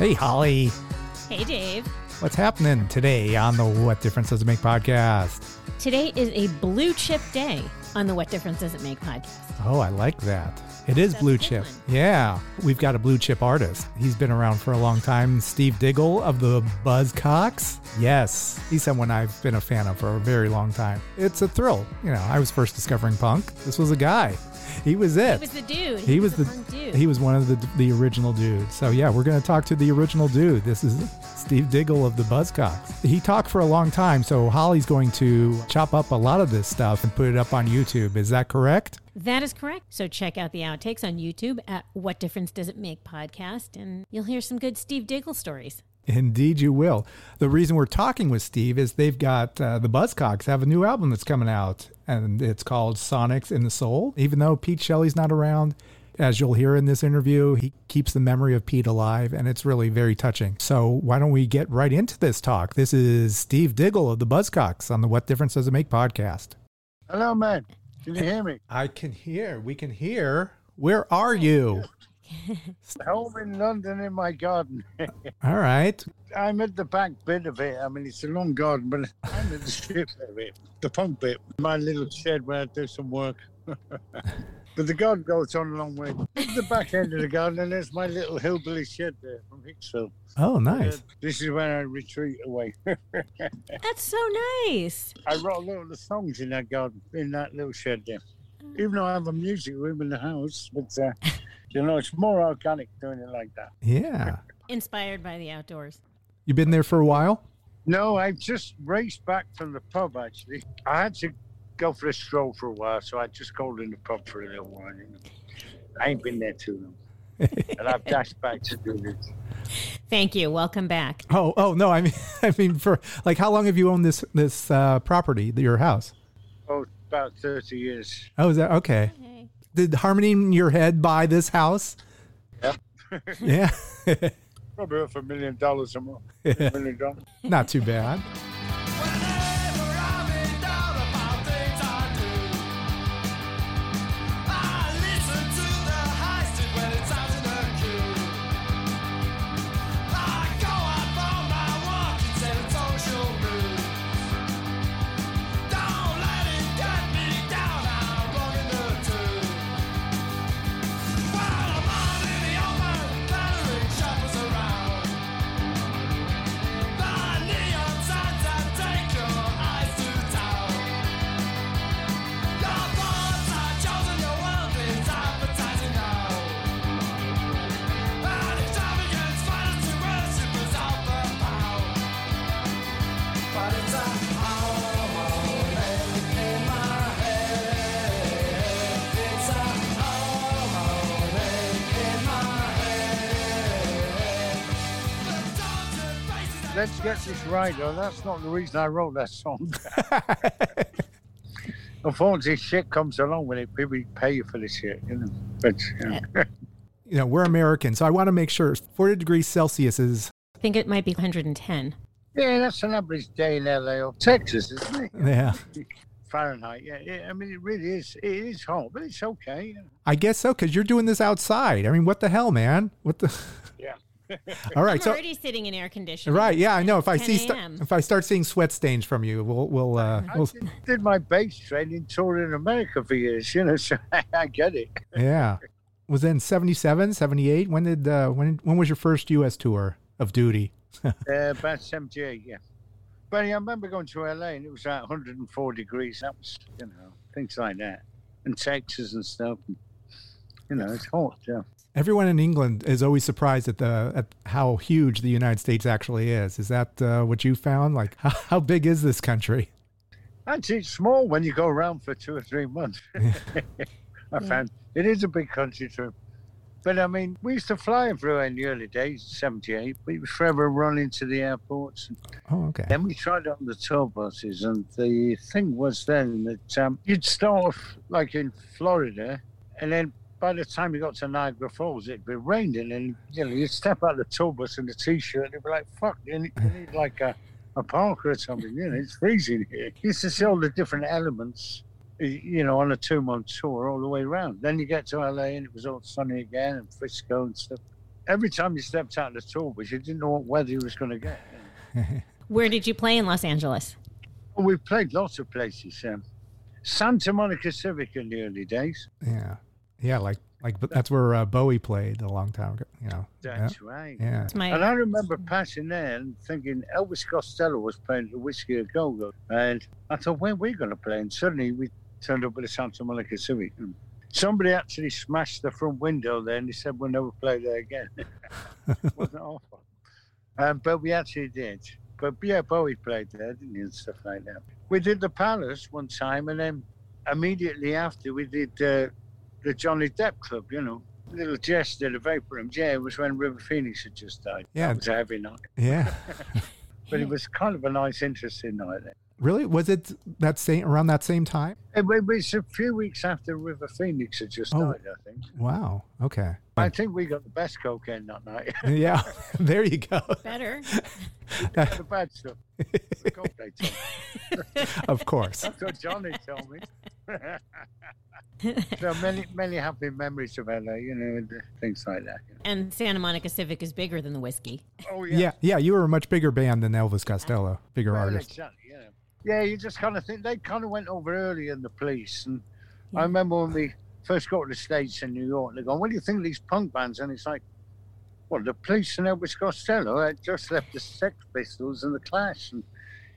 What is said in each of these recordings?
Hey, Holly. Hey, Dave. What's happening today on the What Difference Does It Make podcast? Today is a blue chip day on the What Difference Does It Make podcast. Oh, I like that. It is That's blue chip. one. Yeah. We've got a blue chip artist. He's been around for a long time. Steve Diggle of the Buzzcocks. Yes. He's someone I've been a fan of for a very long time. It's a thrill. You know, I was first discovering punk. This was a guy. He was it. He was the dude. He was a the dude. he was one of the the original dudes. So yeah, we're gonna talk to the original dude. This is Steve Diggle of the Buzzcocks. He talked for a long time, so Holly's going to chop up a lot of this stuff and put it up on YouTube. Is that correct? that is correct. So check out the outtakes on YouTube at What Difference Does It Make podcast, and you'll hear some good Steve Diggle stories. Indeed, you will. The reason we're talking with Steve is they've got uh, the Buzzcocks have a new album that's coming out, and it's called Sonics in the Soul. Even though Pete Shelley's not around, as you'll hear in this interview, he keeps the memory of Pete alive, and it's really very touching. So why don't we get right into this talk? This is Steve Diggle of the Buzzcocks on the What Difference Does It Make podcast. Hello, man. Can you hear me? I can hear. We can hear. Where are you? Home in London in my garden. All right. I'm at the back bit of it. I mean, it's a long garden, but I'm at the strip of it, the punk bit. My little shed where I do some work. but the garden goes on a long way. This is the back end of the garden, and there's my little hillbilly shed there from Hicksville. Oh, Uh, nice. this is where I retreat away. That's so nice. I wrote a lot of the songs in that garden, in that little shed there. Even though I have a music room in the house, but uh, you know, it's more organic doing it like that. Yeah. Inspired by the outdoors. You been there for a while? No, I just raced back from the pub actually. I had to go for a stroll for a while, so I just called in the pub for a little while. You know. I ain't been there too long. and I've dashed back to do this. Thank you. Welcome back. Oh, oh no! I mean, I mean, for like, how long have you owned this this uh, property, your house? Oh, about 30 years. Oh, is that okay? Hey. Did Harmony in your head buy this house? Yeah. Yeah, Probably worth a million dollars or more. A million dollars. not too bad. Let's get this right, though. That's not the reason I wrote that song. Unfortunately, shit comes along with it. People pay you for this shit, you know. But, you know. You know, we're American, so I want to make sure 40 degrees Celsius is I think it might be 110. yeah, that's an average day in LA or Texas, isn't it? yeah. Fahrenheit. Yeah, yeah. I mean, it really is. It is hot, but it's okay. you know. I guess so because you're doing this outside. I mean, what the hell, man? What the? Yeah. All I'm right, so already sitting in air conditioning. right, yeah, I know. If I see st- if I start seeing sweat stains from you, we'll we'll uh, I we'll did, did my bass training tour in America for years, you know, so I get it. yeah. Was it in 77, 78? When did uh, when when was your first U.S. tour of duty? Uh, about 78, yeah. But I remember going to LA and it was like 104 degrees. That was, you know, things like that. And Texas and stuff. And, you know, it's hot, yeah. Everyone in England is always surprised at the at how huge the United States actually is. Is that uh, what you found? Like, how, how big is this country? Actually, it's small when you go around for two or three months. I found it is a big country trip. But I mean, we used to fly everywhere in the early days, 78. We would forever run into the airports. And Oh, okay. then we tried on the tour buses. And the thing was then that um, you'd start off like in Florida. And then by the time you got to Niagara Falls, it'd be raining. And, you know, you'd step out of the tour bus in a t shirt and you'd be like, fuck, you need, you need like a, a parka or something. You know, it's freezing here. You used to see all the different elements you know, on a two month tour all the way around. Then you get to LA and it was all sunny again and Frisco and stuff. Every time you stepped out of the tour bus, you didn't know what weather you was going to get. Where did you play in Los Angeles? Well, we've played lots of places. Um, Santa Monica Civic in the early days. Yeah, yeah. Like like but that's where uh, Bowie played a long time ago. You know. That's right. Yeah. yeah. My And I remember passing there and thinking Elvis Costello was playing the Whisky a Go Go. And I thought, when are we going to play? And suddenly we turned up at the Santa Monica Civic. And somebody actually smashed the front window there and he said, we'll never play there again. It wasn't awful. Um, but we actually did. But yeah, Bowie played there, didn't he, and stuff like that. We did the Palace one time, and then immediately after we did uh, the Johnny Depp Club, you know. Little Jess did a Viper Room. Yeah, it was when River Phoenix had just died. Yeah. That was a heavy night. Yeah. But it was kind of a nice, interesting night. Then. Really? Was it that same around that same time? It it was a few weeks after River Phoenix had just Oh. died, I think. Wow. Okay. I think we got the best cocaine that night. yeah. there you go. better. That's the bad stuff. The coke they took. Of course. That's what Johnny told me. so many, many happy memories of LA, you know, things like that. you know. And Santa Monica Civic is bigger than the whiskey. Oh Yeah. Yeah. yeah. You were a much bigger band than Elvis Costello. Bigger Well, artist. Exactly, yeah. Yeah, you just kind of think they kind of went over early in the police. And I remember when we first got to the States in New York, they're going, What do you think of these punk bands? And it's like, Well, the police and Elvis Costello had just left the Sex Pistols and the Clash. And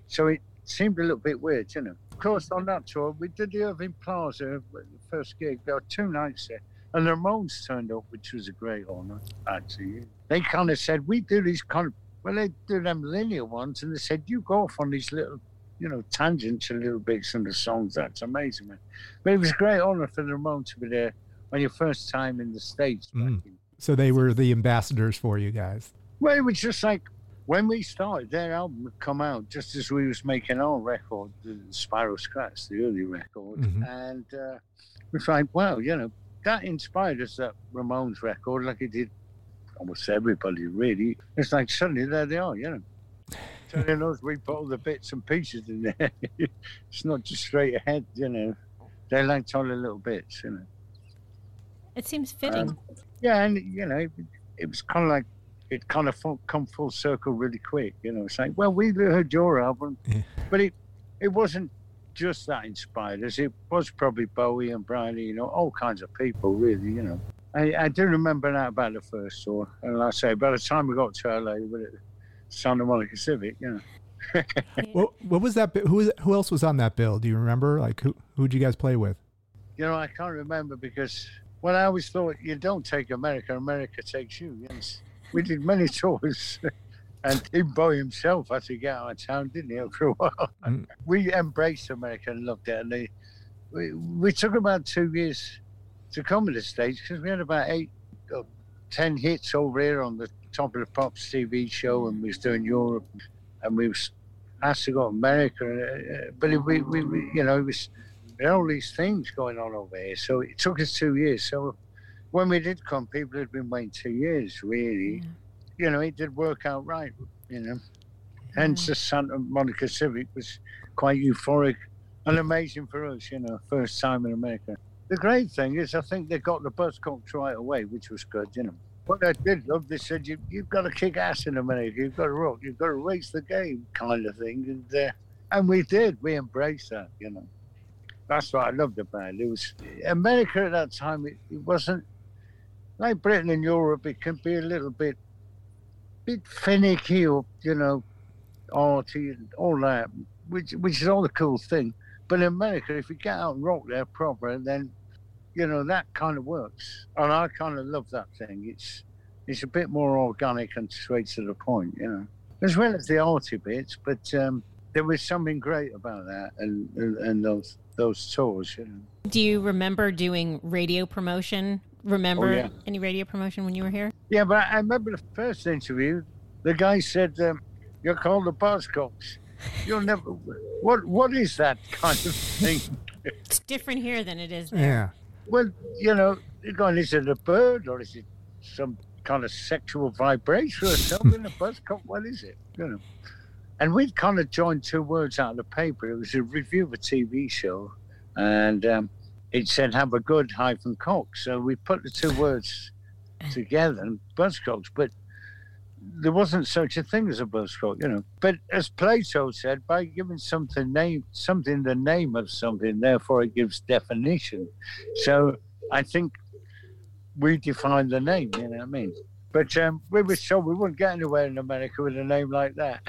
so it seemed a little bit weird, you know. Of course, on that tour, we did the Irving Plaza, the first gig. There were two nights there. And the Ramones turned up, which was a great honor, actually. They kind of said, We do these kind of, well, they do them linear ones. And they said, You go off on these little you know, tangents and little bits in the songs. That's amazing, man. But it was a great honor for the Ramones to be there on your first time in the States. back Mm. in- So they were the ambassadors for you guys. Well, it was just like when we started, their album had come out just as we was making our record, the Spiral Scratch, the early record. Mhm. And uh, we find, well, you know, that inspired us, that Ramones record, like it did almost everybody, really. It's like suddenly there they are, you know. Telling us we put all the bits and pieces in there. it's not just straight ahead, you know. They liked all the little bits, you know. It seems fitting. Um, yeah, and you know, it, it was kind of like it kind of full, come full circle really quick. You know, it's like, well, we heard your album, Yeah. but it it wasn't just that inspired us. It was probably Bowie and Brian, you know, all kinds of people, really. You know, I, I do remember that about the first tour, and like I say, by the time we got to LA, with it, Santa Monica Civic, Yeah. What, what was that? Who was, who else was on that bill? Do you remember? Like who who'd you guys play with? You know, I can't remember because well, I always thought you don't take America, America takes you. Yes, we did many tours, and even Bowie himself had to get out of town, didn't he, after a while? Mm. We embraced America and loved it, and they, we, we took about two years to come to the States because we had about eight, or ten hits over here on the Top of the Pops TV show, and we was doing Europe, and we was asked to go to America, uh, but it, we, we, we, you know, it was all these things going on over here. So it took us two years. So when we did come, people had been waiting two years, really. You know, it did work out right, you know. Hence the Santa Monica Civic was quite euphoric and amazing for us, you know, first time in America. The great thing is, I think they got the Buzzcocks right away, which was good, you know. What I did love, they said, you, you've got to kick ass in America, you've got to rock, you've got to race the game, kind of thing. And, uh, and we did, we embraced that, you know that's what I loved about it. It was America at that time. It, it wasn't like Britain and Europe. It can be a little bit, bit finicky or you know, arty and all that, which which is all the cool thing. But in America, if you get out and rock there proper, then you know, that kind of works. And I kind of love that thing. It's it's a bit more organic and straight to the point, you know, as well as the arty bits. But um, there was something great about that and, and, and those those tours, you know. Do you remember doing radio promotion? Remember Oh, yeah. any radio promotion when you were here? Yeah, but I remember the first interview. The guy said, um, "You're called the Buzzcocks. You'll never. What what is that kind of thing? It's different here than it is there. Yeah. Well, you know, you're going, is it a bird or is it some kind of sexual vibration or something? a buzzcock? What is it? You know." And we'd kind of joined two words out of the paper. It was a review of a TV show, and um, it said "have a good hyphen cock." So we put the two words together, and buzzcocks. But there wasn't such a thing as a buzzcock, you know. But as Plato said, by giving something name, something the name of something, therefore it gives definition. So I think we define the name. You know what I mean? But um, we were told we wouldn't get anywhere in America with a name like that.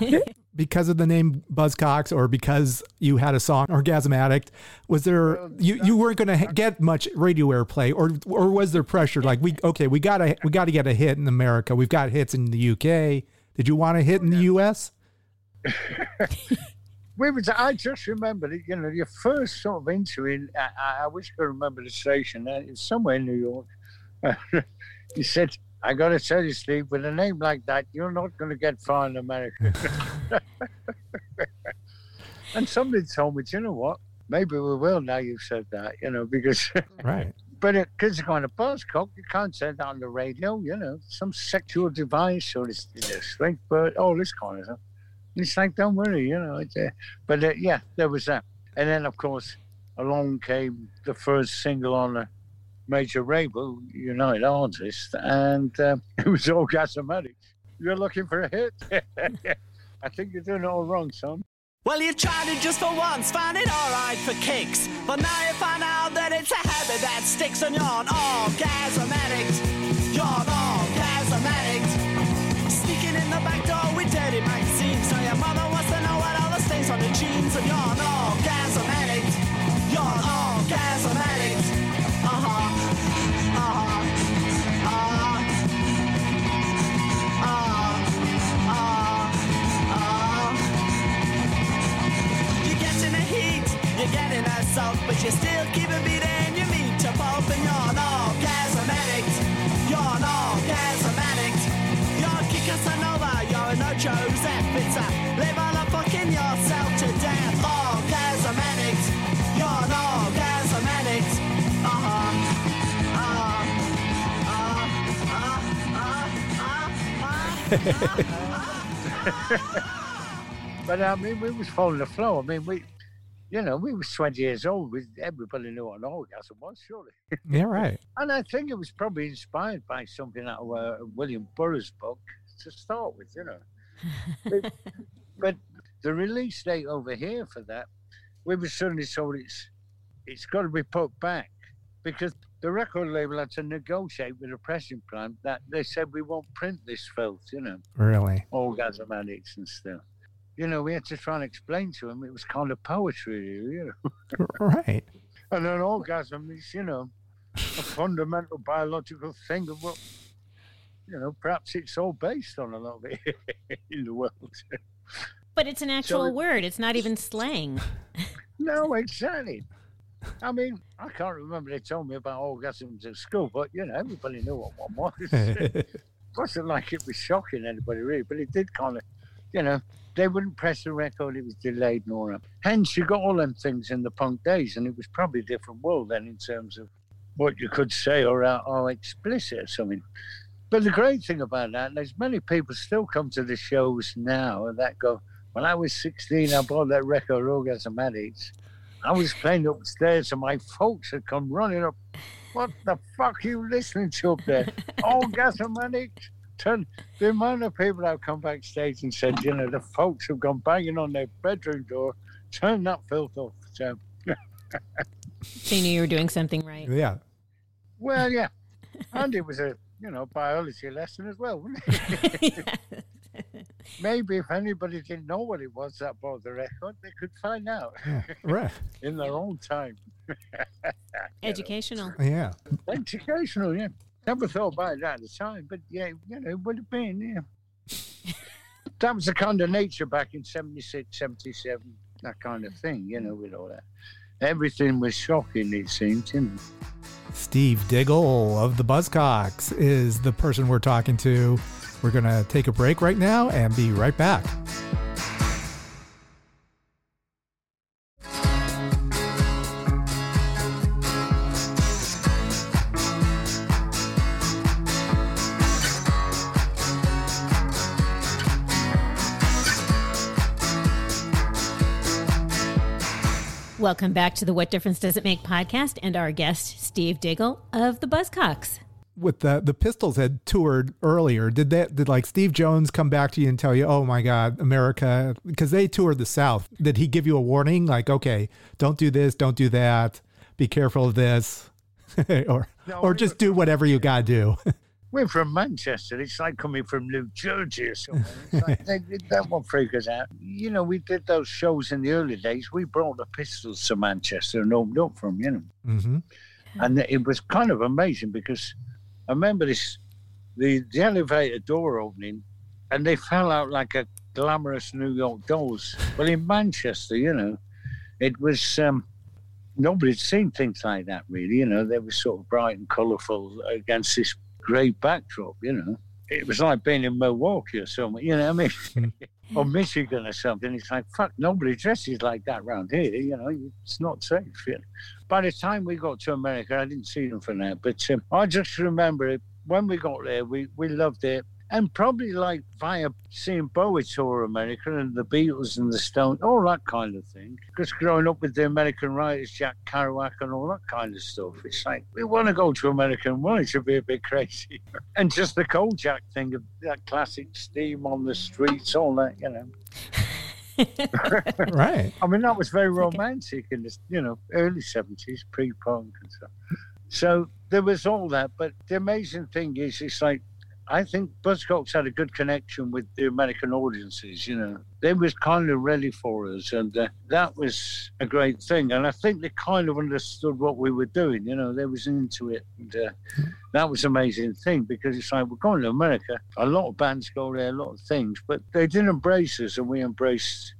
Because of the name Buzzcocks or because you had a song Orgasm Addict, was there you, you weren't going to get much radio airplay or or was there pressure like we okay, we got to we got to get a hit in America. We've got hits in the UK. Did you want a hit in the US? we was. I just remember, that, you know, your first sort of interview. I, I, wish I could remember the station. Uh, It's somewhere in New York. he said, "I got to tell you, Steve, with a name like that, you're not going to get far in America." and somebody told me, "Do you know what? Maybe we will now you've said that. You know, because." Right. But it, because it's kind of buzzcock, you can't say that on the radio, you know, some sexual device or this, this string but all this kind of stuff. And it's like, don't worry, you know. It's, uh, but uh, yeah, there was that. And then, of course, along came the first single on a major label, United Artists, and um, it was all Orgasmatic. You're looking for a hit? I think you're doing it all wrong, son. Well, you tried it just for once, found it alright for kicks. But now you find out that it's a habit that sticks and you're an orgasm addict. You're an orgasm addict. Sneaking in the back door with dirty magazines. So your mother wants to know what all the stains on your jeans. And you're an orgasm I mean, we was following the flow. I mean, we, you know, we was 20 years old. We, everybody knew what an orgasm was, surely. Yeah, right. And I think it was probably inspired by something out of uh, William Burroughs' book to start with, you know. but, but the release date over here for that, we were suddenly told it's it's got to be put back because the record label had to negotiate with the pressing plant that they said we won't print this filth, you know, Really. orgasm addicts and stuff. You know, we had to try and explain to him it was kind of poetry, you know. Right. And an orgasm is, you know, a fundamental biological thing of what, you know, perhaps it's all based on a lot of it in the world. But it's an actual it- word. It's not even slang. no, exactly. I mean, I can't remember they told me about orgasms at school, but, you know, everybody knew what one was. it wasn't like it was shocking anybody, really, but it did kind of, you know, they wouldn't press the record, it was delayed and all that. Hence, you got all them things in the punk days, and it was probably a different world then in terms of what you could say or uh, how, how explicit or something. But the great thing about that, there's many people still come to the shows now and that go, when I was 16, I bought that record, Orgasm Addicts. I was playing upstairs and my folks had come running up. What the fuck are you listening to up there? Orgasm Addicts? Turn, the amount of people that have come backstage and said, you know, the folks have gone banging on their bedroom door, turn that filth off. So, So you knew you were doing something right. yeah. well, yeah. And it was a, you know, biology lesson as well, wasn't it? maybe if anybody didn't know what it was that bought the record, they could find out Yeah, right. in their own time. Educational. Yeah. Educational, yeah. Never thought about it at the time, but yeah, you know, it would have been, yeah. that was the kind of nature back in 76, 77, that kind of thing, you know, with all that. Everything was shocking, it seemed, you know. Steve Diggle of the Buzzcocks is the person we're talking to. We're going to take a break right now and be right back. Welcome back to the What Difference Does It Make podcast and our guest, Steve Diggle of the Buzzcocks. With the the Pistols had toured earlier, did that did like Steve Jones come back to you and tell you, "Oh my God, America," because they toured the South? Did he give you a warning, like, "Okay, don't do this, don't do that, be careful of this," or No, or just do whatever you got to do? We're from Manchester. It's like coming from New Jersey or something. Like, they, that won't freak us out. You know, we did those shows in the early days. We brought the Pistols to Manchester and opened up them, you know. hmm And it was kind of amazing because I remember this the, the elevator door opening and they fell out like a glamorous New York dolls. Well, in Manchester, you know, it was. Um, Nobody'd seen things like that, really. You know, they were sort of bright and colourful against this grey backdrop. You know, it was like being in Milwaukee or something. You know what I mean? or Michigan or something. It's like fuck, nobody dresses like that around here. You know, it's not safe. You know? By the time we got to America, I didn't see them for that. But um, I just remember it when we got there. We we loved it. And probably like via seeing Bowie tour America and the Beatles and the Stones, all that kind of thing. Because growing up with the American writers, Jack Kerouac and all that kind of stuff, it's like we want to go to American Well, it should be a bit crazy. and just the Kojak thing of that classic steam on the streets, all that, you know. Right. I mean, that was very romantic in the you know early seventies, pre-punk and stuff. So there was all that, but the amazing thing is, it's like I think Buzzcocks had a good connection with the American audiences. You know, they was kind of ready for us, and uh, that was a great thing. And I think they kind of understood what we were doing. You know, they was into it, and uh, that was an amazing thing because it's like we're going to America. A lot of bands go there, a lot of things, but they did embrace us, and we embraced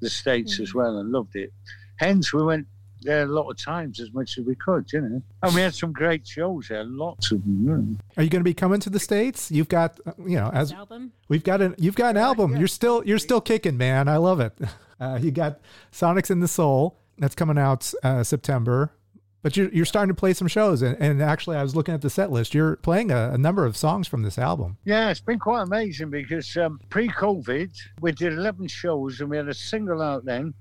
the states as well and loved it. Hence, we went there a lot of times as much as we could, you know. And we had some great shows there, lots of them. you know. Are you going to be coming to the states? You've got, uh, you know, as album. we've got an you've got an album. You're still you're still kicking, man. I love it. Uh, you got Sonics in the Soul that's coming out uh, September, but you're you're starting to play some shows. And, and actually, I was looking at the set list. You're playing a, a number of songs from this album. Yeah, it's been quite amazing because um, pre-COVID, we did 11 shows and we had a single out then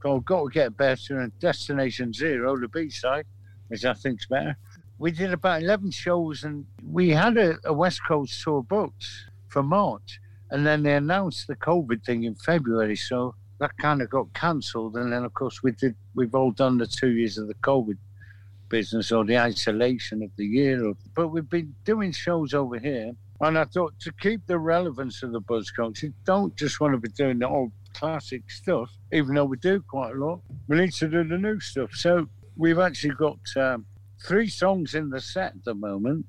called "Got to Get Better" and "Destination Zero, the B-side, which I think's better. We did about 11 shows and we had a, a West Coast tour booked for March, and then they announced the COVID thing in February, so that kind of got cancelled. And then, of course, we did. We've all done the two years of the COVID business or the isolation of the year. But we've been doing shows over here. And I thought to keep the relevance of the Buzzcocks, you don't just want to be doing the old classic stuff, even though we do quite a lot. We need to do the new stuff. So we've actually got um, three songs in the set at the moment.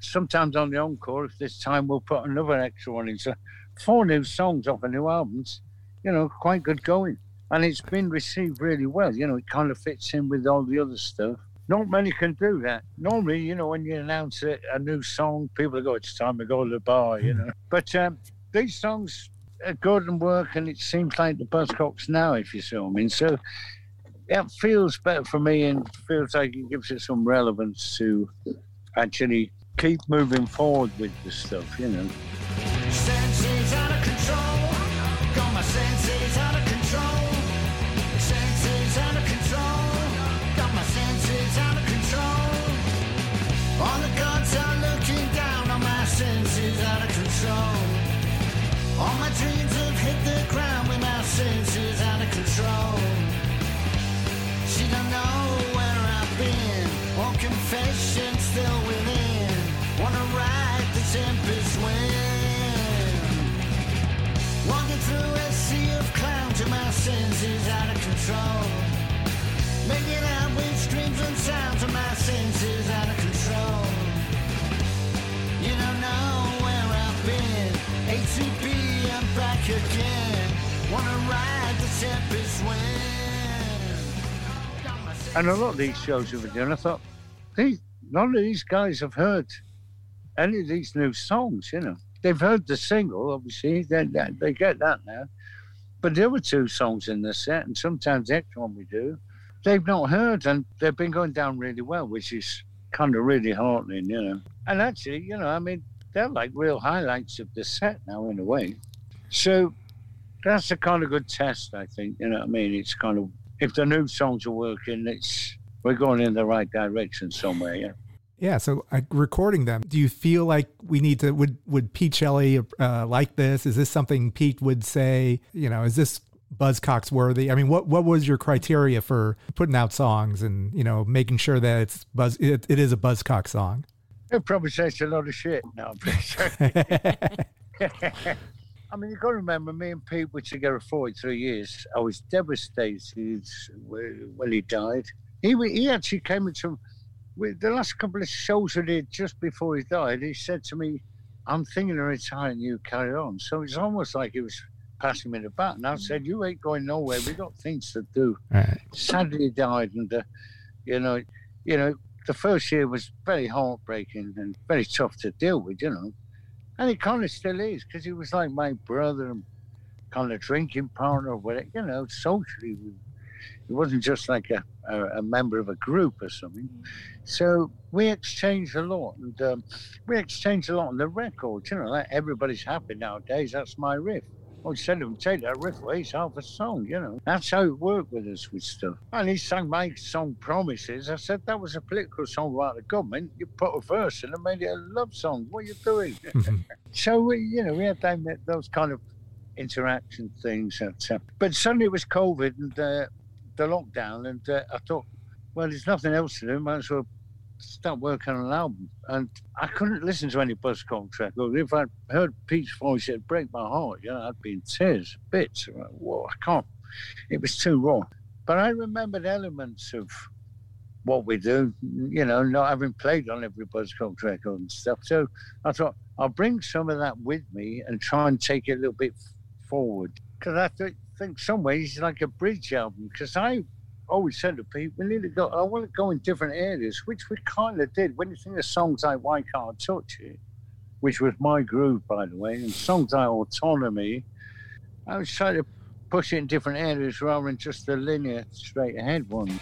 Sometimes on the encore, if this time we'll put another extra one in. So four new songs off a new albums, you know, quite good going. And it's been received really well. You know, it kind of fits in with all the other stuff. Not many can do that. Normally, you know, when you announce a, new song, people go, it's time to go to the bar, you know. But um, these songs good and work, and it seems like the Buzzcocks now, if you see what I mean. So it feels better for me and feels like it gives it some relevance to actually keep moving forward with the stuff, you know. And a lot of these shows we were doing, I thought, these, none of these guys have heard any of these new songs, you know. They've heard the single, obviously, they, they, they get that now. But there were two songs in the set, and sometimes the extra one we do, they've not heard, and they've been going down really well, which is kind of really heartening, you know. And actually, you know, I mean, they're like real highlights of the set now, in a way. So that's a kind of good test, I think. You know what I mean? It's kind of if the new songs are working, it's we're going in the right direction somewhere. Yeah. Yeah, so recording them, do you feel like we need to? Would would Pete Shelley uh, like this? Is this something Pete would say? You know, is this Buzzcocks worthy? I mean, what what was your criteria for putting out songs and you know making sure that it's buzz? It, it is a Buzzcock song. He'll probably say it's a lot of shit. No, I'm pretty sure. I mean, you've got to remember, me and Pete were together 43 years. I was devastated when he died. He he actually came into with the last couple of shows we did just before he died. He said to me, "I'm thinking of retiring. You carry on." So it's almost like he was passing me the baton. I said, "You ain't going nowhere. We got things to do." Right. Sadly, died, and uh, you know, you know, the first year was very heartbreaking and very tough to deal with. You know, and it kind of still is because he was like my brother and kind of drinking partner, whatever. You know, socially, it wasn't just like a, a, a, member of a group or something. So we exchanged a lot, and um, we exchanged a lot on the records. You know, like everybody's happy nowadays. That's my riff. I said to him, take that riff away, it's half a song, you know. That's how it worked with us with stuff. And he sang my song Promises. I said, that was a political song about the government. You put a verse in and made it a love song. What are you doing? so, we, you know, we had those kind of interaction things. That, uh, but suddenly it was COVID and uh, the lockdown, and uh, I thought, well, there's nothing else to do. Might as well start working on an album. And I couldn't listen to any Buzzcock track. If I'd heard Pete's voice, it'd break my heart. You know, I'd be in tears, bits. Like, Whoa, I can't. It was too raw. But I remembered elements of what we do, you know, not having played on every Buzzcock record and stuff. So I thought, I'll bring some of that with me and try and take it a little bit forward. Because I th- think some ways it's like a bridge album. Because I always said to people, we need to go, I want to go in different areas, which we kind of did. When you think of songs like Why Can't I Touch It, which was my group, by the way, and songs like Autonomy, I was trying to push it in different areas rather than just the linear, straight ahead one.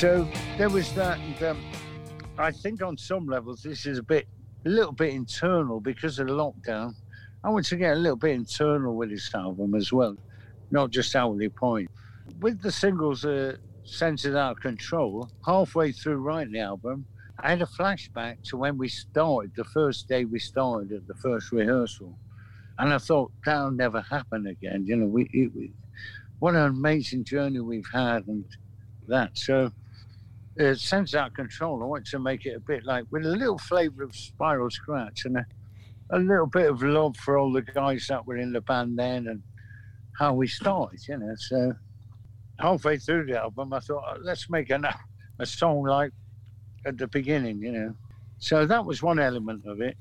So there was that. And, um, I think on some levels this is a bit, a little bit internal because of the lockdown. I want to get a little bit internal with this album as well, not just outwardly point. With the singles, uh, Senses Out of Control, halfway through writing the album, I had a flashback to when we started, the first day we started at the first rehearsal. And I thought, that'll never happen again. You know, we, it, we what an amazing journey we've had and that. So uh, Senses Out of Control. I want to make it a bit like with a little flavour of Spiral Scratch and a, a little bit of love for all the guys that were in the band then and how we started, you know. So halfway through the album, I thought, oh, let's make a, a song like at the beginning, you know. So that was one element of it.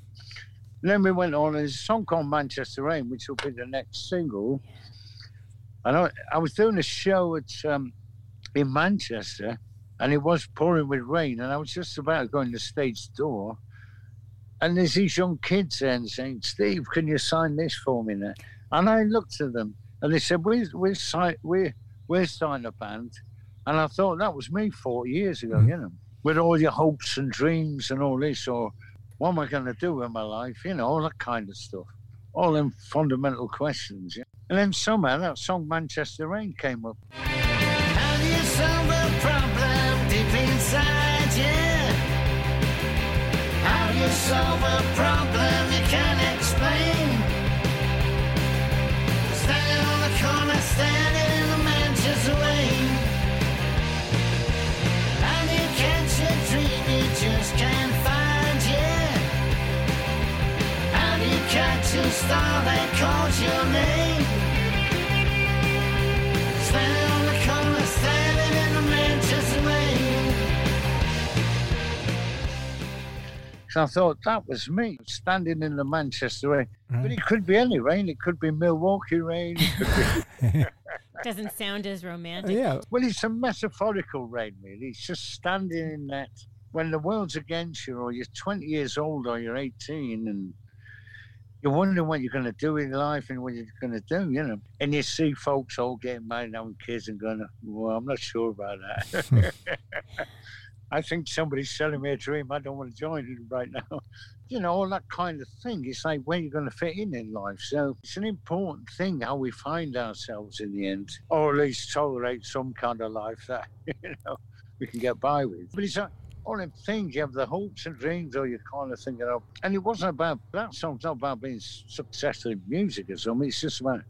And then we went on, a song called Manchester Rain, which will be the next single. And I, I was doing a show at um, in Manchester, and it was pouring with rain, and I was just about going to go in the stage door, and there's these young kids there and saying, "Steve, can you sign this for me?" Now? And I looked at them, and they said, "We're we're, we're we're starting a band. And I thought that was me 40 years ago, Mhm. you know, with all your hopes and dreams and all this, or what am I going to do with my life, you know, all that kind of stuff. All them fundamental questions. Yeah? And then somehow that song Manchester Rain came up. Inside you? How you solve a problem you can't explain? Standing on the corner, standing in the Manchester rain. Do you catch a dream you just can't find? How do you catch a star that calls your name? Standing So I thought that was me standing in the Manchester rain. But mm. it could be any rain. It could be Milwaukee rain. Be, Doesn't sound as romantic. yeah. well, it's a metaphorical rain, really. It's just standing in that when the world's against you, or you're 20 years old, or you're 18, and you're wondering what you're going to do in life and what you're going to do, you know. And you see folks all getting married, having kids, and going, "Well, I'm not sure about that." I think somebody's selling me a dream. I don't want to join it right now. You know, all that kind of thing. It's like where you're going to fit in in life. So it's an important thing how we find ourselves in the end, or at least tolerate some kind of life that you know we can get by with. But it's like all them things. You have the hopes and dreams, or you're kind of thinking of. And it wasn't about that song's not about being successful in music or something. It's just about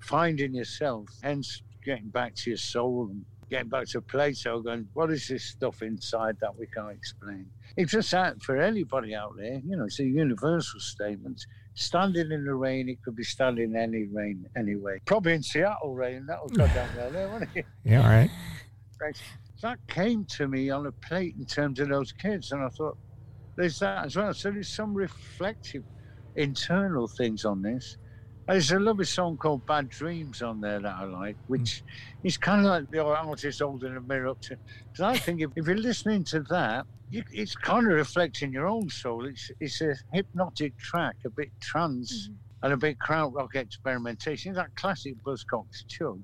finding yourself, hence getting back to your soul and getting back to Plato, going, what is this stuff inside that we can't explain? It's just that for anybody out there, you know, it's a universal statement. Standing in the rain, it could be standing in any rain anyway. Probably in Seattle rain, that'll go down well there, won't it? Yeah. All right. Right. That came to me on a plate in terms of those kids, and I thought, there's that as well. So there's some reflective, internal things on this. There's a lovely song called Bad Dreams on there that I like, hmm. which is kind of like the artist holding a mirror up to. Because I think if, if you're listening to that, you, it's kind of reflecting your own soul. It's it's a hypnotic track, a bit trance hmm. and a bit krautrock experimentation. It's that classic Buzzcocks chug.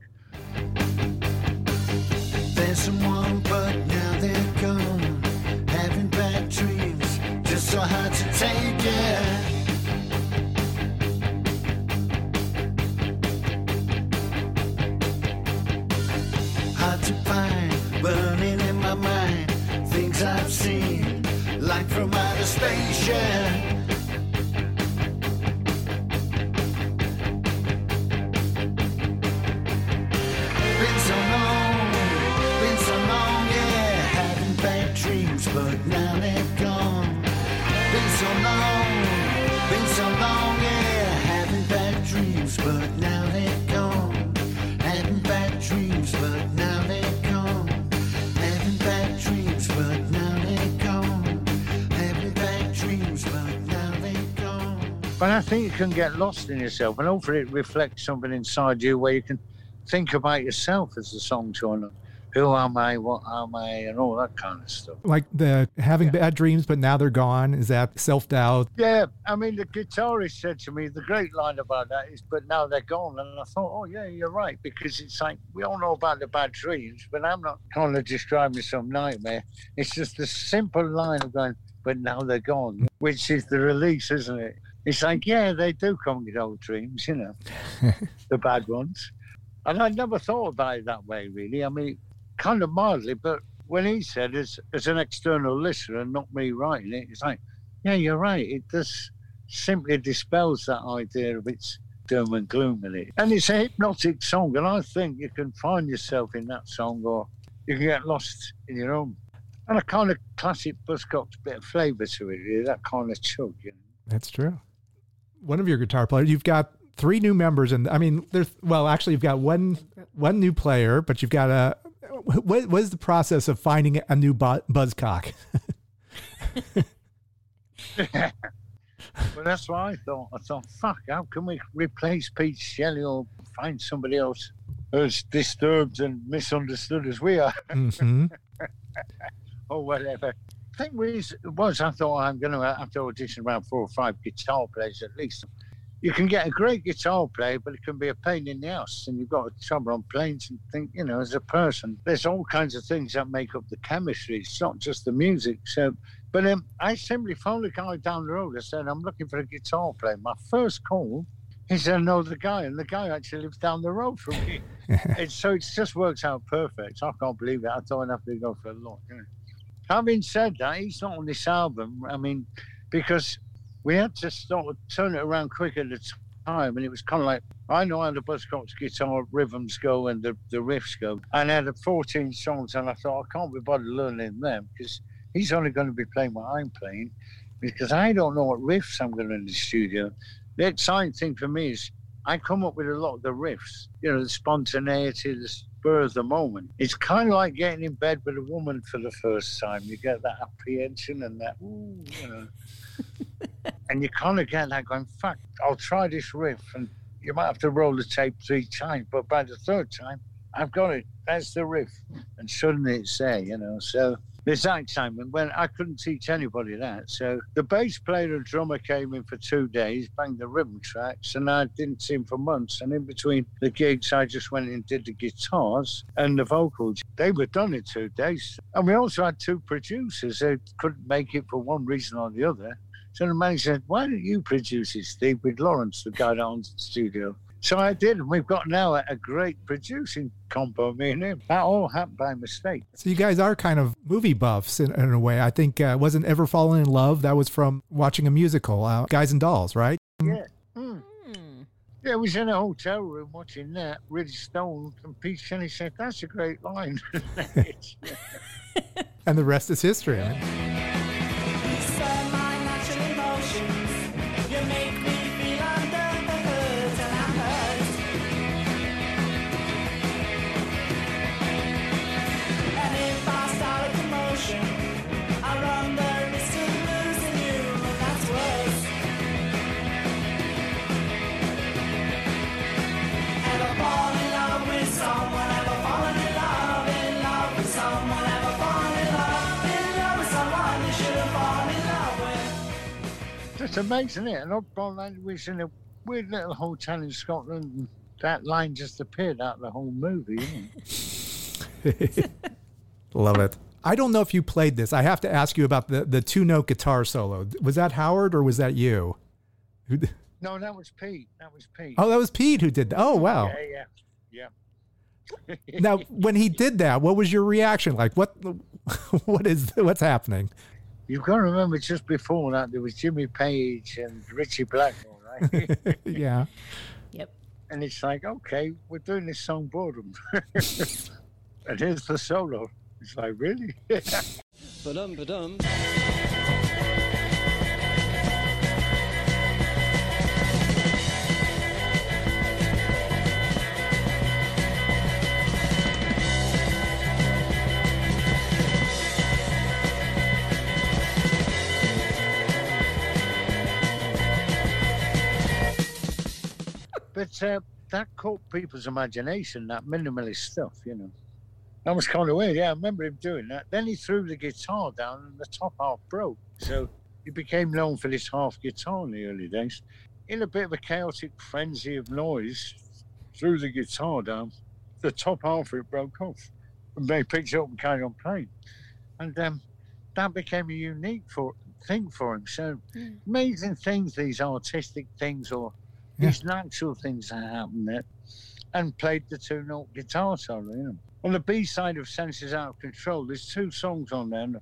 There's someone, but now they're gone. Having bad dreams, just so hard to take it. But I think you can get lost in yourself, and hopefully it reflects something inside you where you can think about yourself as the song's going on. Who am I? What am I? And all that kind of stuff. Like the having bad dreams, but now they're gone. Is that self doubt? Yeah, I mean, the guitarist said to me, the great line about that is, but now they're gone. And I thought, oh, yeah, you're right, because it's like, we all know about the bad dreams, but I'm not kind of describing some nightmare. It's just the simple line of going, but now they're gone, which is the release, isn't it? It's like, yeah, they do come with old dreams, you know, the bad ones. And I never thought about it that way, really. I mean, kind of mildly, but when he said, as, as an external listener, not me writing it, it's like, yeah, you're right. It just simply dispels that idea of its doom and gloom in it. And it's a hypnotic song, and I think you can find yourself in that song or you can get lost in your own. And a kind of classic Buzzcocks bit of flavour to it, really, that kind of chug, you know. That's true. One of your guitar players, you've got three new members, and I mean, there's well, actually, you've got one one new player, but you've got a. What, what is the process of finding a new bu- buzzcock? Well, that's what I thought. I thought, fuck, how can we replace Pete Shelley or find somebody else as disturbed and misunderstood as we are, hmm or whatever? Thing was, was I thought I'm going to have to audition around four or five guitar players at least. you can get a great guitar player, but it can be a pain in the ass, and you've got to trouble on planes and think, you know, as a person, there's all kinds of things that make up the chemistry. It's not just the music. So, but um, I simply phoned a guy down the road. I said, I'm looking for a guitar player. My first call, he said, no, the guy, and the guy actually lives down the road from me. it's, so it just works out perfect. I can't believe it. I thought I'd have to go for a look. You know. Having said that, he's not on this album. I mean, because we had to sort of turn it around quick at the time, and it was kind of like I know how the Buzzcocks guitar rhythms go and the, the riffs go, and I had 14 songs, and I thought I can't be bothered learning them because he's only going to be playing what I'm playing, because I don't know what riffs I'm going to in the studio. The exciting thing for me is I come up with a lot of the riffs, you know, the spontaneity, the spur of the moment. It's kind of like getting in bed with a woman for the first time. You get that apprehension and that, ooh, you know. and you kind of get that going, fuck, I'll try this riff. And you might have to roll the tape three times, but by the third time, I've got it. That's the riff. And suddenly it's there, you know. So there's that excitement when I couldn't teach anybody that. So the bass player and drummer came in for two days, banged the rhythm tracks, and I didn't see him for months. And in between the gigs, I just went and did the guitars and the vocals. They were done in two days. And we also had two producers who couldn't make it for one reason or the other. So the manager said, Why don't you produce it, Steve, with Lawrence, the guy down to the studio? So I did, and we've got now a, a great producing combo, me and him. That all happened by mistake. So you guys are kind of movie buffs in, in a way. I think uh, wasn't ever falling in love. That was from watching a musical, uh, Guys and Dolls, right? Yeah. Mm. Yeah, I was in a hotel room watching that, really stoned, and Pete Shelley said, That's a great line. and the rest is history. Right? With? That's amazing, isn't it? And Oddball Land was in a weird little hotel in Scotland, and that line just appeared out of the whole movie, isn't it? Love it. I don't know if you played this. I have to ask you about the, the two note guitar solo. Was that Howard or was that you? Who d- No, that was Pete. That was Pete. Oh, that was Pete who did that. Oh, wow. Yeah, yeah, yeah. Now, when he did that, what was your reaction? Like, what, what is, what's happening? You've got to remember, just before that, there was Jimmy Page and Ritchie Blackmore, right? yeah. Yep. and it's like, okay, we're doing this song boredom. and here's the solo. It's like, really? Ba-dum, ba-dum. But uh, that caught people's imagination, that minimalist stuff, you know. That was kind of weird. Yeah, I remember him doing that. Then he threw the guitar down and the top half broke. So he became known for this half guitar in the early days. In a bit of a chaotic frenzy of noise, threw the guitar down. The top half of it broke off. And they picked it up and carried on playing. And um, that became a unique for, thing for him. So amazing things, these artistic things or these natural things that happen there. And played the two note guitar solo, you know. On the B side of Senses Out of Control, there's two songs on there, the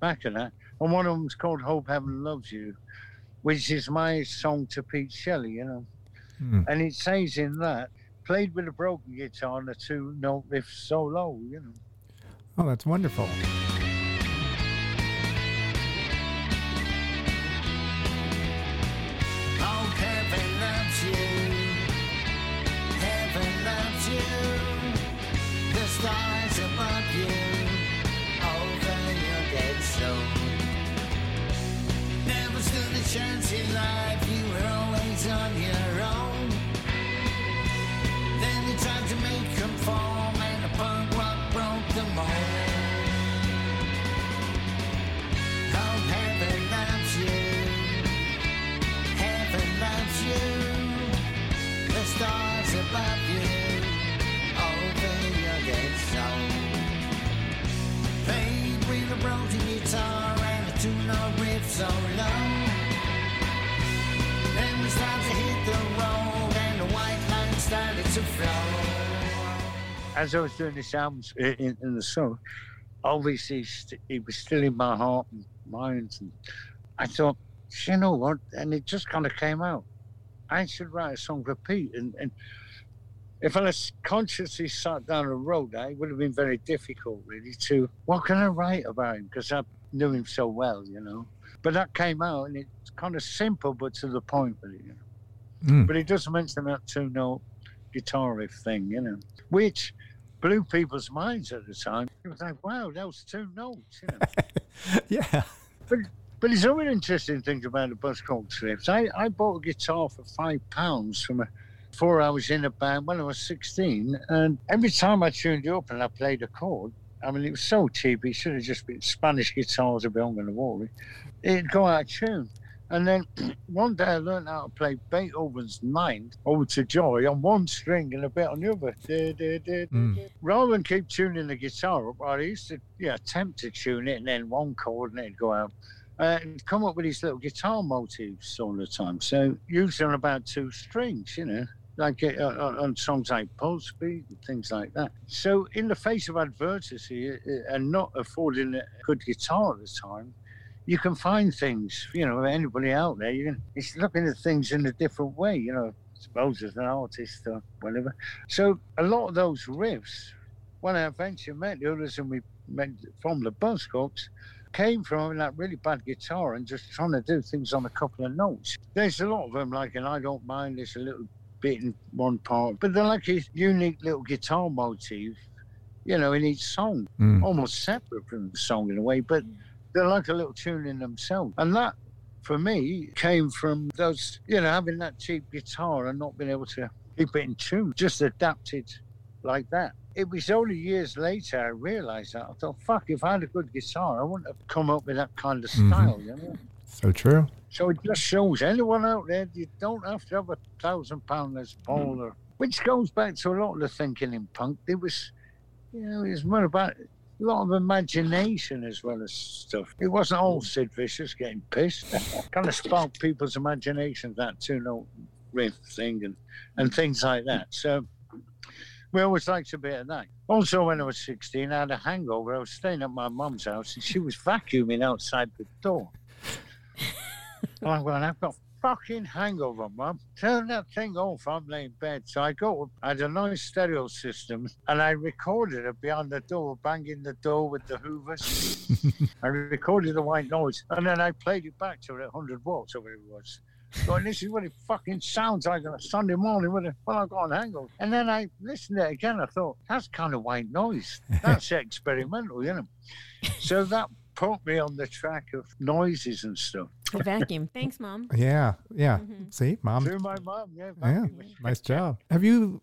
back of that. And one of them's called Hope Heaven Loves You, which is my song to Pete Shelley, you know. Hmm. And it says in that, played with a broken guitar and a two note riff solo, you know. Oh, that's wonderful. As I was doing this album in, in the song, obviously it was still in my heart and mind. And I thought, you know what? And it just kind of came out. I should write a song for Pete. And, and if I consciously sat down and wrote that, it would have been very difficult, really, to what can I write about him? Because I knew him so well, you know. But that came out, and it's kind of simple, but to the point with it, you know. Mm. But he does mention that two note guitar riff thing, you know, which blew people's minds at the time. It was like, wow, that was two notes, you know. yeah. but but there's other interesting things about the Buzzcock riffs. I, I bought a guitar for five pounds from a before I was in a band when I was 16, and every time I tuned it up and I played a chord, I mean, it was so cheap. It should have just been Spanish guitars a bit on the wall. It'd go out of tune. And then one day I learned how to play Beethoven's Ninth Ode to Joy on one string and a bit on the other. Mm. Rather than keep tuning the guitar up, I used to yeah, attempt to tune it and then one chord and it'd go out. Uh, and come up with these little guitar motifs all the time. So usually on about two strings, you know, like uh, on on songs like Pulse Beat and things like that. So in the face of adversity uh, and not affording a good guitar at the time, you can find things, you know, anybody out there, you can, it's looking at things in a different way, you know, suppose as an artist or whatever. So a lot of those riffs, when I eventually met the others and we met from the Buzzcocks, came from having that really bad guitar and just trying to do things on a couple of notes. There's a lot of them, like, and I don't mind this a little bit in one part, but they're like a unique little guitar motif, you know, in each song Mm. almost separate from the song in a way, but they're like a little tune in themselves. And that, for me, came from those, you know, having that cheap guitar and not being able to keep it in tune, just adapted like that. It was only years later I realized that. I thought, fuck, if I had a good guitar, I wouldn't have come up with that kind of Mhm. style, you know? So true. So it just shows anyone out there, you don't have to have a thousand pound Les or, which goes back to a lot of the thinking in punk. It was, you know, it was more about a lot of imagination as well as stuff. It wasn't all Sid Vicious getting pissed. kind of sparked people's imaginations, that two note riff thing and, and things like that. So we always liked a bit of that. Also, when I was 16, I had a hangover. I was staying at my mum's house and she was vacuuming outside the door. And I'm going, I've got fucking hangover, mum. Turn that thing off. I'm laying in bed. So I go up, I had a nice stereo system, and I recorded it behind the door, banging the door with the hoovers. I recorded the white noise, and then I played it back to it at 100 watts, or whatever it was. Going, this is what it fucking sounds like on a Sunday morning when, I've got a hangover. And then I listened to it again. I thought, that's kind of white noise. That's experimental, you know. So that put me on the track of noises and stuff. The vacuum. Thanks, Mom. Yeah. Yeah. Mhm. See, mom. Through my mum, yeah. Yeah. Nice job. Have you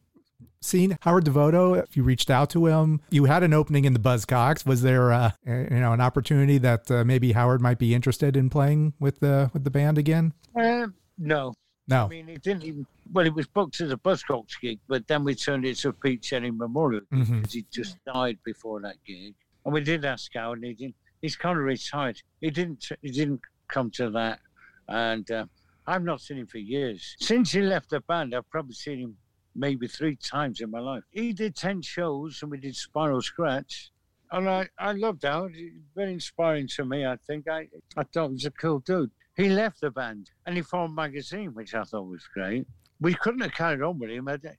seen Howard Devoto? If you reached out to him, you had an opening in the Buzzcocks. Was there, uh, you know, an opportunity that uh, maybe Howard might be interested in playing with the with the band again? Um, no, No. I mean, it didn't even. Well, it was booked as a Buzzcocks gig, but then we turned it to a Pete Shelley Memorial Mhm. because he just died before that gig. And we did ask Howard, and he didn't. He's kind of retired. He didn't. He didn't come to that, and uh, I've not seen him for years. Since he left the band, I've probably seen him maybe three times in my life. He did ten shows, and we did Spiral Scratch. And I, I loved. He- Very inspiring to me, I think. I, I thought he was a cool dude. He left the band and he formed Magazine, which I thought was great. We couldn't have carried on with him. I, I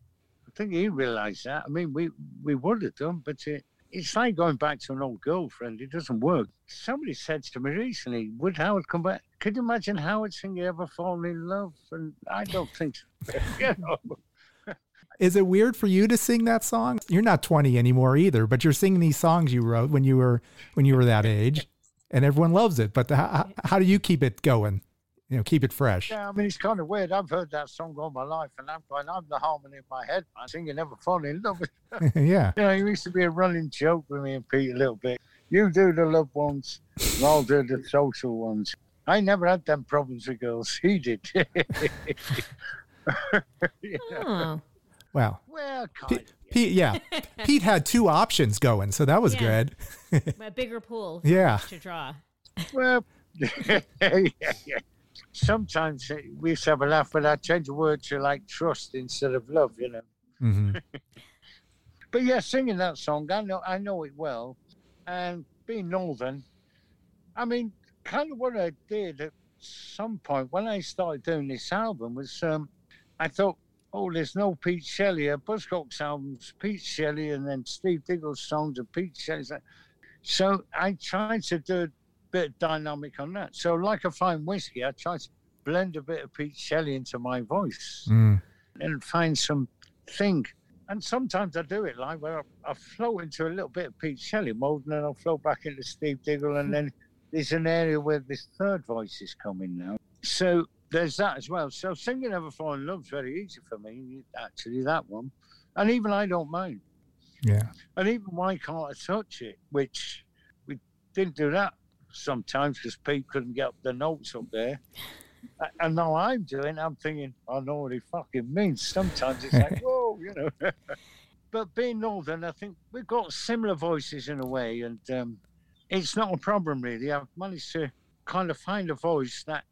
think he realised that. I mean, we, we would have done, but it, it's like going back to an old girlfriend. It doesn't work. Somebody said to me recently, would Howard come back? Could you imagine Howard singing Ever Fall in Love? And I don't think so. Is it weird for you to sing that song? You're not 20 anymore either, but you're singing these songs you wrote when you were when you were that age, and everyone loves it. But the, how, how do you keep it going? You know, keep it fresh. Yeah, I mean, it's kind of weird. I've heard that song all my life, and I'm going, I'm the harmony in my head. I think you never Fall in Love. with yeah. You know, it used to be a running joke with me and Pete a little bit. You do the love ones, and I'll do the social ones. I never had them problems with girls. He did. Yeah. Oh, Well, Well, Pe- kind of, yeah. Pete, yeah, Pete had two options going, so that was Yeah. good. A bigger pool Yeah. to draw. Well, yeah, yeah. Sometimes we used to have a laugh, but I change the word to like trust instead of love, you know. hmm But yeah, singing that song, I know I know it well, and being northern, I mean, kind of what I did at some point when I started doing this album was, um, I thought, oh, there's no Pete Shelley. Uh, Buzzcocks albums, Pete Shelley, and then Steve Diggle's songs and Pete Shelley's. So I tried to do a bit of dynamic on that. So like a fine whiskey, I try to blend a bit of Pete Shelley into my voice Mm. and find some thing. And sometimes I do it like where I, I float into a little bit of Pete Shelley mode and then I'll float back into Steve Diggle and then there's an area where this third voice is coming now. So there's that as well. So singing Ever Fall in Love's very easy for me, actually, that one. And even I don't mind. Yeah. And even Why Can't I Touch It, which we didn't do that sometimes because Pete couldn't get the notes up there. And now I'm doing, I'm thinking, I know what he fucking means. Sometimes it's like, whoa, you know. but being Northern, I think we've got similar voices in a way, and um, it's not a problem really. I've managed to kind of find a voice that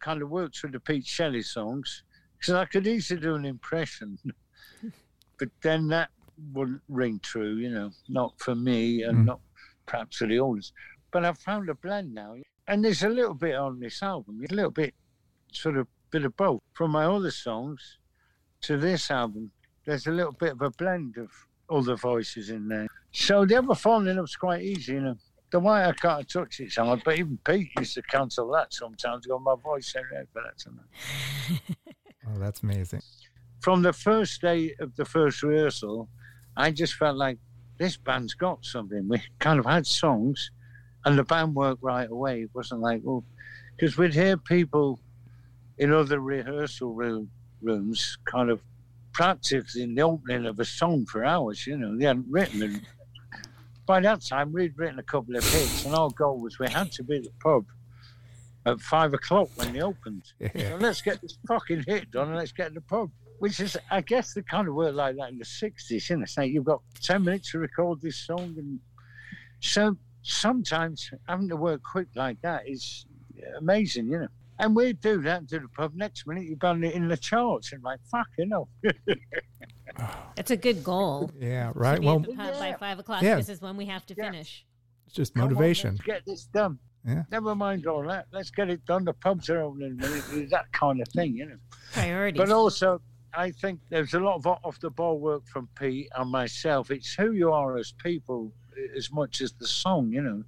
kind of works with the Pete Shelley songs because I could easily do an impression, but then that wouldn't ring true, you know, not for me and Mm. not perhaps for the others. But I've found a blend now, and there's a little bit on this album, a little bit, sort of bit of both. From my other songs to this album, there's a little bit of a blend of other voices in there. So the ever falling up's quite easy, you know. The way I can't touch it's hard, but even Pete used to cancel that sometimes. Go, my voice ain't right for that tonight. Oh, that's amazing. From the first day of the first rehearsal, I just felt like this band's got something. We kind of had songs, and the band worked right away. It wasn't like, oh, because we'd hear people in other rehearsal room, rooms kind of practicing the opening of a song for hours. You know, they hadn't written it. By that time, we'd written a couple of hits, and our goal was we had to be at the pub at five o'clock when they opened. Yeah. So let's get this fucking hit done and let's get in the pub. Which is, I guess, the kind of work like that in the 60s, you know. It's like you've got 10 minutes to record this song. And so sometimes having to work quick like that is amazing, you know. And we do that to the pub. Next minute, you've got it in the charts. And like, fucking hell. That's a good goal. Yeah. Right. Well, at the pub by five o'clock. Yeah. This is when we have to Yeah. finish. it's just Come on, motivation. let's get this done. Yeah. Never mind all that. Let's get it done. The pubs are opening. in a minute. That kind of thing, you know. Priorities. But also, I think there's a lot of off the ball work from Pete and myself. It's who you are as people as much as the song, you know.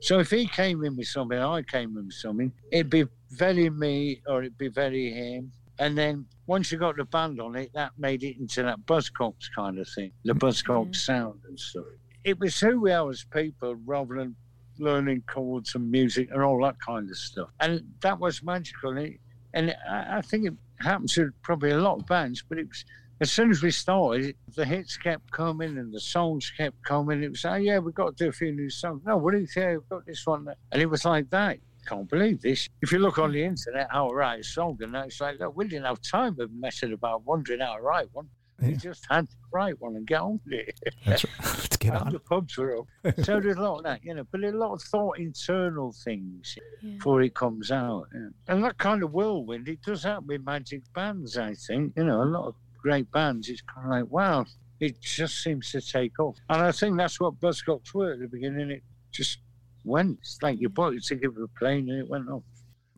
So if he came in with something, I came in with something, it'd be very me or it'd be very him. And then once you got the band on it, that made it into that Buzzcocks kind of thing, the Buzzcocks sound and stuff. It was who we are as people rather than learning chords and music and all that kind of stuff. And that was magical. And, it, and I, I think it happened to probably a lot of bands, but it was as soon as we started, the hits kept coming and the songs kept coming. It was, oh, yeah, we've got to do a few new songs. No, what do you think? We've got this one. And it was like that. Can't believe this. If you look on the internet how to write a song, and that, it's like, look, we didn't have time of messing about wondering how to write one. We just had to write one and get on with it. That's right. Let's get And on. the pubs were up. so there's a lot of that, you know, but a lot of thought internal things Yeah. before it comes out. yeah. And that kind of whirlwind, it does happen with magic bands, I think. You know, a lot of great bands, it's kind of like, wow, it just seems to take off. And I think that's what Buzzcocks were at the beginning. It just went. It's like you bought your ticket for a plane and it went off.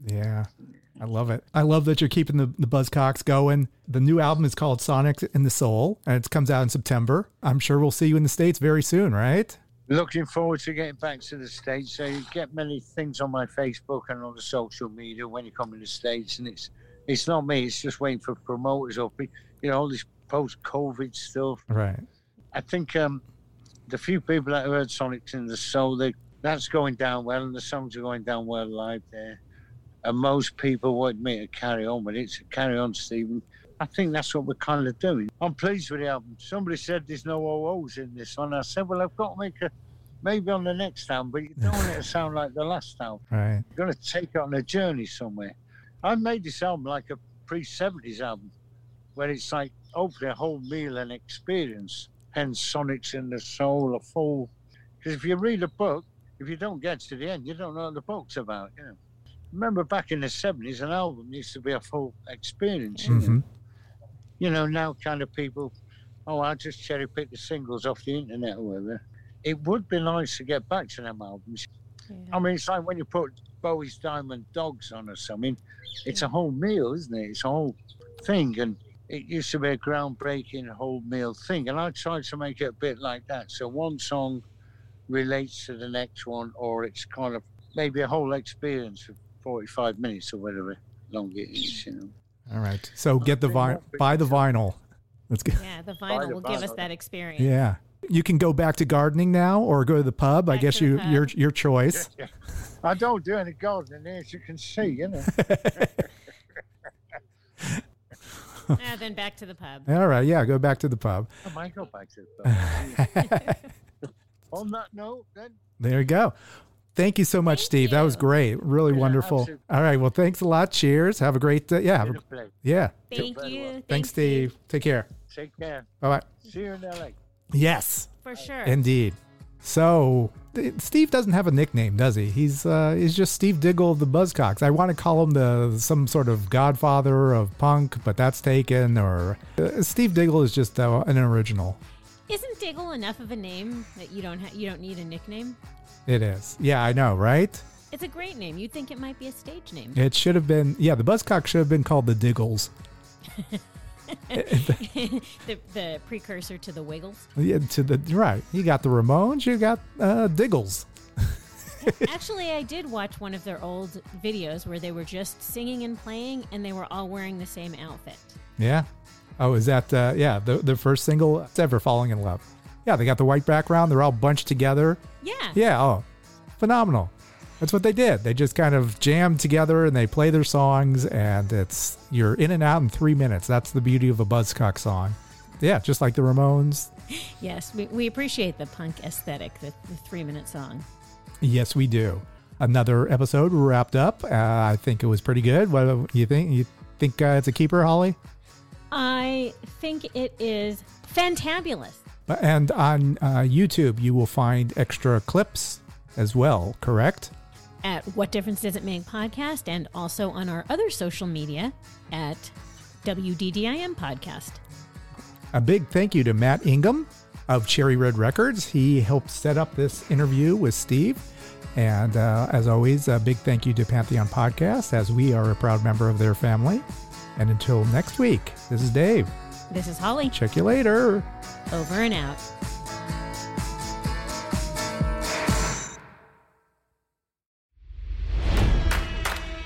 Yeah. I love it. I love that you're keeping the, the Buzzcocks going. The new album is called Sonics in the Soul, and it comes out in September. I'm sure we'll see you in the States very soon, right? Looking forward to getting back to the States. So you get many things on my Facebook and on the social media when you come to the States. And it's it's not me, it's just waiting for promoters up. You know, all this post COVID stuff. Right. I think um, the few people that heard Sonics in the Soul, they, that's going down well, and the songs are going down well live there. And most people want me to carry on with it. So carry on, Stephen. I think that's what we're kind of doing. I'm pleased with the album. Somebody said there's no OOs in this one. I said, well, I've got to make a maybe on the next album, but you don't want it to sound like the last album. Right. You're going to take it on a journey somewhere. I made this album like a pre 70s album, where it's like hopefully a whole meal and experience. hence Sonics in the Soul, a full. Because if you read a book, if you don't get to the end, you don't know what the book's about. You know. Remember back in the seventies, an album used to be a full experience. You, know? Mhm. you know, now kind of people, oh, I just cherry pick the singles off the internet or whatever. It would be nice to get back to them albums. I mean, it's like when you put Bowie's Diamond Dogs on or something, it's a whole meal, isn't it? It's a whole thing. And it used to be a groundbreaking whole meal thing. And I tried to make it a bit like that. So one song relates to the next one, or it's kind of maybe a whole experience of 45 minutes or whatever long it is, you know. All right. So get the vinyl. Buy the vinyl. Let's get. Yeah, the vinyl the will give us that experience. Yeah. You can go back to gardening now, or go to the pub. I guess you your your choice. Yeah. I don't do any gardening, as you can see, you know. Ah, then back to the pub. All right. Yeah. Go back to the pub. I might go back to the On that note, then, There you go. Thank you so much, Thank Steve. That was great. Really Yeah, wonderful. absolutely. All right. Well, thanks a lot. Cheers. Have a great. Uh, yeah. Have a, a yeah. Thank you. well. Thanks, Steve. Take care. Take care. Bye bye. See you in LA. Yes. For sure. Indeed. So Steve doesn't have a nickname, does he? He's uh, he's just Steve Diggle of the Buzzcocks. I want to call him the some sort of godfather of punk, but that's taken. Or uh, Steve Diggle is just uh, an original. Isn't Diggle enough of a name that you don't ha- you don't need a nickname? It is. Yeah, I know, right? It's a great name. You'd think it might be a stage name. It should have been. Yeah, the Buzzcocks should have been called the Diggles. the, the precursor to the Wiggles. Yeah, to the right. You got the Ramones. You got uh, Diggles. Actually, I did watch one of their old videos where they were just singing and playing, and they were all wearing the same outfit. Yeah. Oh, is that uh, yeah the the first single ever falling in love? Yeah, they got the white background. They're all bunched together. Yeah. Yeah. Oh, phenomenal. That's what they did. They just kind of jammed together and they play their songs, and it's you're in and out in three minutes. That's the beauty of a Buzzcock song. Yeah, just like the Ramones. Yes, we, we appreciate the punk aesthetic, the, the three minute song. Yes, we do. Another episode wrapped up. Uh, I think it was pretty good. What do you think? You think uh, it's a keeper, Holly? I think it is fantabulous. And on uh, YouTube, you will find extra clips as well. Correct? At What Difference Does It Make podcast and also on our other social media at WDDIM podcast. A big thank you to Matt Ingham of Cherry Red Records. He helped set up this interview with Steve. And uh, as always, a big thank you to Pantheon Podcast, as we are a proud member of their family. And until next week, this is Dave. This is Holly. Check you later. Over and out.